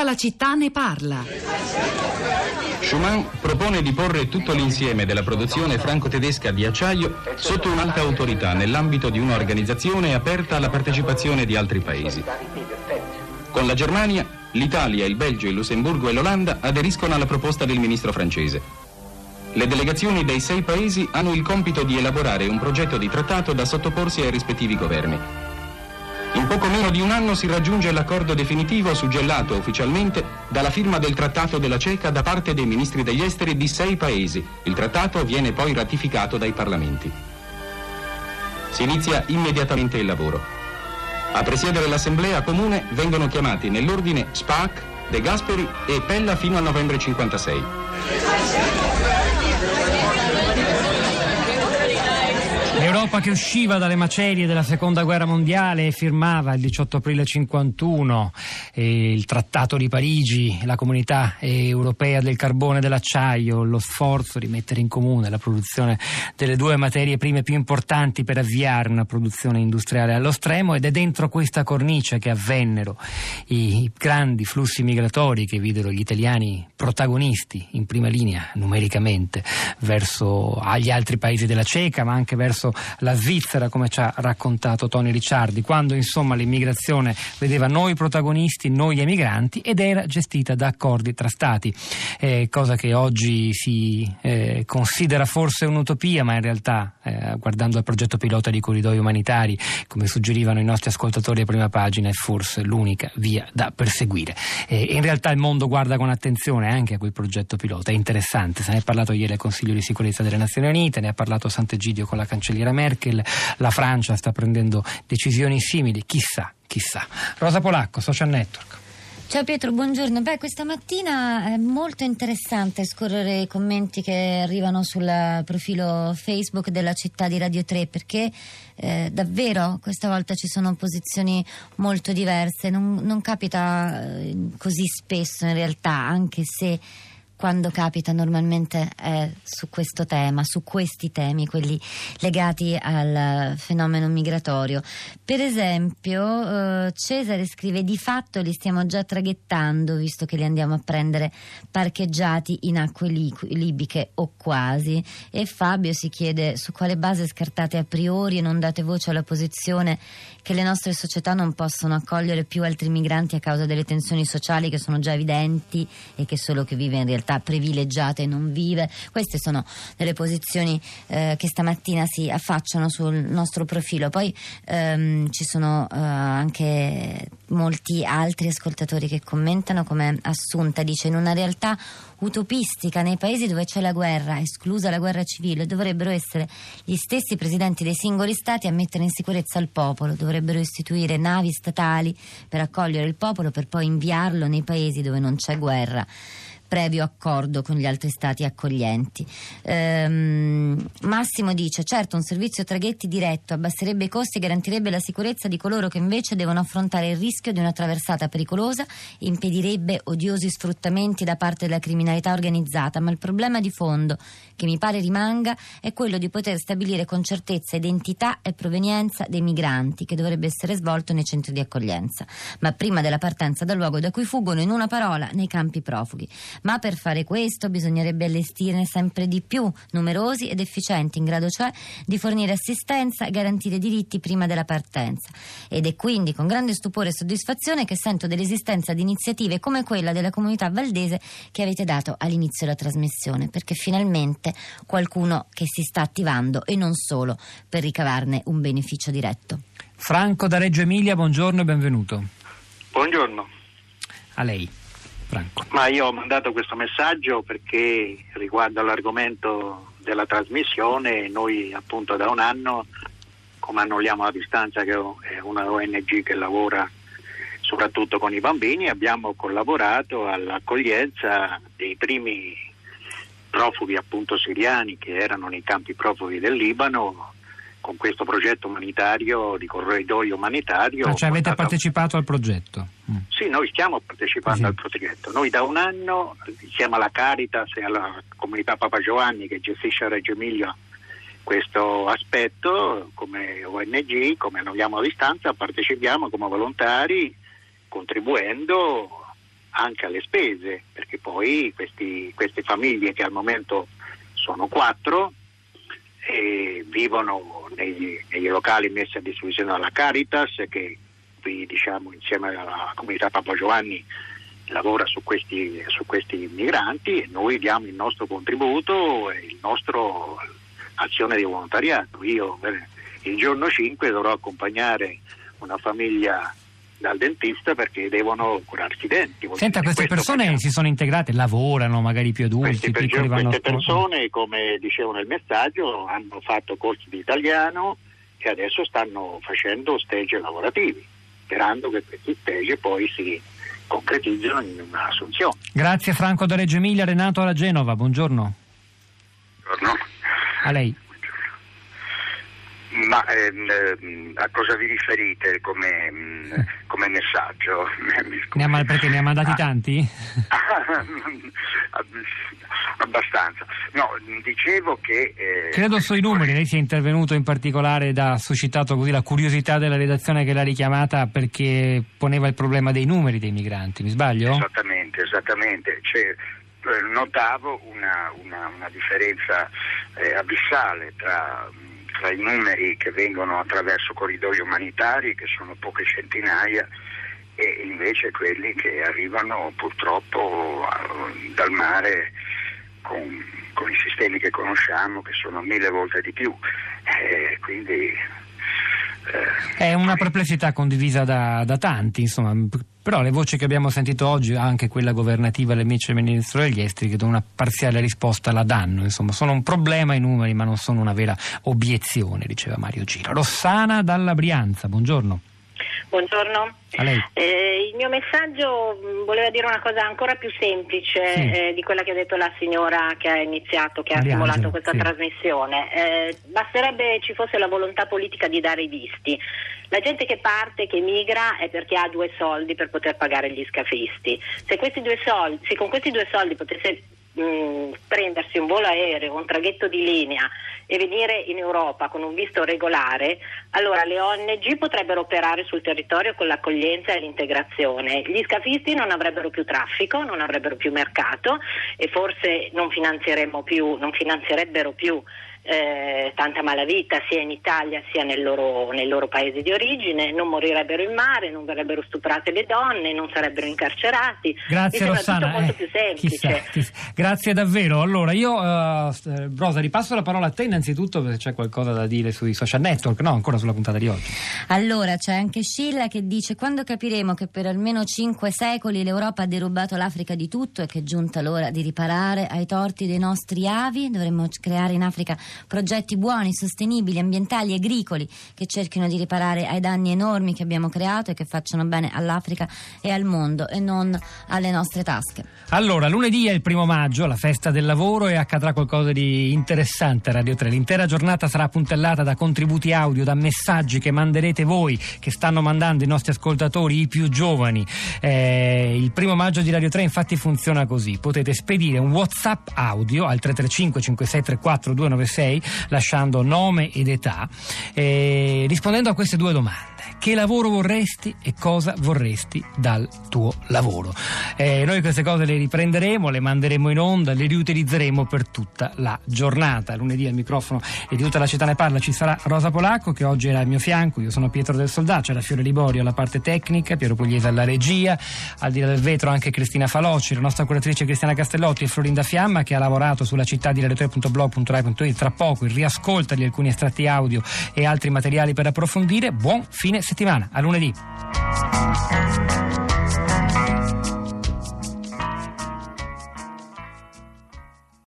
Tutta la città ne parla. Schumann propone di porre tutto l'insieme della produzione franco-tedesca di acciaio sotto un'alta autorità nell'ambito di un'organizzazione aperta alla partecipazione di altri paesi. Con la Germania, l'Italia, il Belgio, il Lussemburgo e l'Olanda aderiscono alla proposta del ministro francese. Le delegazioni dei sei paesi hanno il compito di elaborare un progetto di trattato da sottoporsi ai rispettivi governi. In poco meno di un anno si raggiunge l'accordo definitivo suggellato ufficialmente dalla firma del Trattato della CECA da parte dei ministri degli esteri di sei paesi. Il trattato viene poi ratificato dai parlamenti. Si inizia immediatamente il lavoro. A presiedere l'assemblea comune vengono chiamati nell'ordine Spaak, De Gasperi e Pella fino al novembre 56. L'Europa che usciva dalle macerie della seconda guerra mondiale e firmava il 18 aprile 51 eh, il Trattato di Parigi, la comunità europea del carbone e dell'acciaio, lo sforzo di mettere in comune la produzione delle due materie prime più importanti per avviare una produzione industriale allo stremo ed è dentro questa cornice che avvennero i, grandi flussi migratori che videro gli italiani protagonisti in prima linea numericamente verso agli altri paesi della CECA ma anche verso la Svizzera, come ci ha raccontato Tony Ricciardi, quando insomma l'immigrazione vedeva noi protagonisti, noi emigranti ed era gestita da accordi tra Stati, eh, cosa che oggi si eh, considera forse un'utopia, ma in realtà eh, guardando al progetto pilota di corridoi umanitari, come suggerivano i nostri ascoltatori a prima pagina, è forse l'unica via da perseguire. in realtà il mondo guarda con attenzione anche a quel progetto pilota, è interessante, se ne è parlato ieri al Consiglio di sicurezza delle Nazioni Unite, ne ha parlato Sant'Egidio con la cancelliera Merkel, la Francia sta prendendo decisioni simili, chissà, chissà. Rosa Polacco, Social Network. Ciao Pietro, buongiorno. Beh, questa mattina è molto interessante scorrere i commenti che arrivano sul profilo Facebook della città di Radio 3 perché eh, davvero questa volta ci sono posizioni molto diverse. Non, non capita eh, così spesso in realtà, anche se quando capita normalmente è su questo tema, su questi temi, quelli legati al fenomeno migratorio. Per esempio, eh, Cesare scrive: Di fatto li stiamo già traghettando, visto che li andiamo a prendere parcheggiati in acque li- libiche o quasi. E Fabio si chiede su quale base scartate a priori e non date voce alla posizione che le nostre società non possono accogliere più altri migranti a causa delle tensioni sociali che sono già evidenti e che solo chi vive in realtà realtà privilegiata e non vive. Queste sono delle posizioni eh, che stamattina si affacciano sul nostro profilo. Poi ehm, ci sono eh, anche molti altri ascoltatori che commentano come Assunta dice in una realtà utopistica nei paesi dove c'è la guerra, esclusa la guerra civile, dovrebbero essere gli stessi presidenti dei singoli stati a mettere in sicurezza il popolo, dovrebbero istituire navi statali per accogliere il popolo per poi inviarlo nei paesi dove non c'è guerra previo accordo con gli altri stati accoglienti. Ehm, Massimo dice: certo, un servizio traghetti diretto abbasserebbe i costi e garantirebbe la sicurezza di coloro che invece devono affrontare il rischio di una traversata pericolosa, impedirebbe odiosi sfruttamenti da parte della criminalità organizzata, ma il problema di fondo che mi pare rimanga è quello di poter stabilire con certezza identità e provenienza dei migranti, che dovrebbe essere svolto nei centri di accoglienza, ma prima della partenza dal luogo da cui fuggono in una parola nei campi profughi ma per fare questo bisognerebbe allestirne sempre di più, numerosi ed efficienti, in grado cioè di fornire assistenza e garantire diritti prima della partenza. Ed è quindi con grande stupore e soddisfazione che sento dell'esistenza di iniziative come quella della comunità valdese che avete dato all'inizio della trasmissione, perché finalmente qualcuno che si sta attivando e non solo per ricavarne un beneficio diretto. Franco da Reggio Emilia, buongiorno e benvenuto. Buongiorno. A lei. Franco. Ma io ho mandato questo messaggio perché riguardo all'argomento della trasmissione, noi appunto da un anno, come annulliamo la distanza che è una ONG che lavora soprattutto con i bambini, abbiamo collaborato all'accoglienza dei primi profughi appunto siriani che erano nei campi profughi del Libano con questo progetto umanitario di corridoio umanitario. Ah, cioè avete partecipato al progetto? Mm. Sì, noi stiamo partecipando sì. al progetto. Noi da un anno, insieme alla Caritas e alla comunità Papa Giovanni che gestisce a Reggio Emilia questo aspetto, come ONG, come Annulliamo a Distanza, partecipiamo come volontari contribuendo anche alle spese, perché poi questi, queste famiglie che al momento sono quattro e vivono negli, negli, locali messi a disposizione dalla Caritas che qui diciamo insieme alla comunità Papa Giovanni lavora su questi, su questi migranti e noi diamo il nostro contributo e il nostro azione di volontariato. Io il giorno 5 dovrò accompagnare una famiglia dal dentista perché devono curarsi i denti. Senta, queste persone facciamo. si sono integrate, lavorano magari più adulti, questi piccoli vanno Queste persone, come dicevo nel messaggio, hanno fatto corsi di italiano e adesso stanno facendo stage lavorativi, sperando che questi stage poi si concretizzino in un'assunzione. Grazie Franco da Reggio Emilia, Renato da Genova, buongiorno. Buongiorno. A lei. Ma ehm, a cosa vi riferite come, mm, come messaggio? Ne ha, perché ne ha mandati ah. tanti? Abbastanza. No, dicevo che... Eh, Credo sui numeri, lei sia intervenuto in particolare ed ha suscitato così la curiosità della redazione che l'ha richiamata perché poneva il problema dei numeri dei migranti, mi sbaglio? Esattamente, esattamente. Cioè, eh, notavo una, una, una differenza eh, abissale tra tra i numeri che vengono attraverso corridoi umanitari, che sono poche centinaia, e invece quelli che arrivano purtroppo dal mare con, con, i sistemi che conosciamo, che sono mille volte di più. Eh, quindi è una perplessità condivisa da, da, tanti, insomma, però le voci che abbiamo sentito oggi, anche quella governativa del vice ministro degli esteri, che da una parziale risposta la danno, insomma, sono un problema i numeri, ma non sono una vera obiezione, diceva Mario Giro. Rossana dalla Brianza, buongiorno. Buongiorno. Eh, il mio messaggio mm, voleva dire una cosa ancora più semplice sì. eh, di quella che ha detto la signora che ha iniziato, che ha stimolato questa sì. trasmissione. Eh, basterebbe ci fosse la volontà politica di dare i visti. La gente che parte, che migra, è perché ha due soldi per poter pagare gli scafisti. Se, soldi, se con questi due soldi potesse mm, prendersi un volo aereo, un traghetto di linea e venire in Europa con un visto regolare, allora le ONG potrebbero operare sul territorio con l'accoglienza e l'integrazione. Gli scafisti non avrebbero più traffico, non avrebbero più mercato e forse non, più, non finanzierebbero più eh, tanta malavita sia in Italia sia nel loro, nel loro, paese di origine, non morirebbero in mare, non verrebbero stuprate le donne, non sarebbero incarcerati. Grazie Rossana. molto eh, più semplice. Chissà, chissà. Grazie davvero. Allora io, uh, Rosa, ripasso la parola a te innanzitutto perché c'è qualcosa da dire sui social network, no? Ancora sulla puntata di oggi. Allora c'è anche Scilla che dice quando capiremo che per almeno cinque secoli l'Europa ha derubato l'Africa di tutto e che è giunta l'ora di riparare ai torti dei nostri avi, dovremmo creare in Africa progetti buoni, sostenibili, ambientali, agricoli che cerchino di riparare ai danni enormi che abbiamo creato e che facciano bene all'Africa e al mondo e non alle nostre tasche. Allora, lunedì è il primo maggio, la festa del lavoro e accadrà qualcosa di interessante a Radio 3. L'intera giornata sarà puntellata da contributi audio, da messaggi che manderete voi, che stanno mandando i nostri ascoltatori, i più giovani. Eh, il primo maggio di Radio 3 infatti funziona così. Potete spedire un WhatsApp audio al 335 5634 296 6 lasciando nome ed età, eh, rispondendo a queste due domande. Che lavoro vorresti e cosa vorresti dal tuo lavoro? Eh, noi queste cose le riprenderemo, le manderemo in onda, le riutilizzeremo per tutta la giornata. Lunedì al microfono e di tutta la città ne parla ci sarà Rosa Polacco che oggi era al mio fianco, io sono Pietro del Soldato, c'era Fiore Liborio alla parte tecnica, Piero Pugliese alla regia, al di là del vetro anche Cristina Falocci, la nostra curatrice Cristiana Castellotti e Florinda Fiamma che ha lavorato sulla città di radio3.blog.rai.it tra poco il riascolta di alcuni estratti audio e altri materiali per approfondire. Buon fine settimana, a lunedì.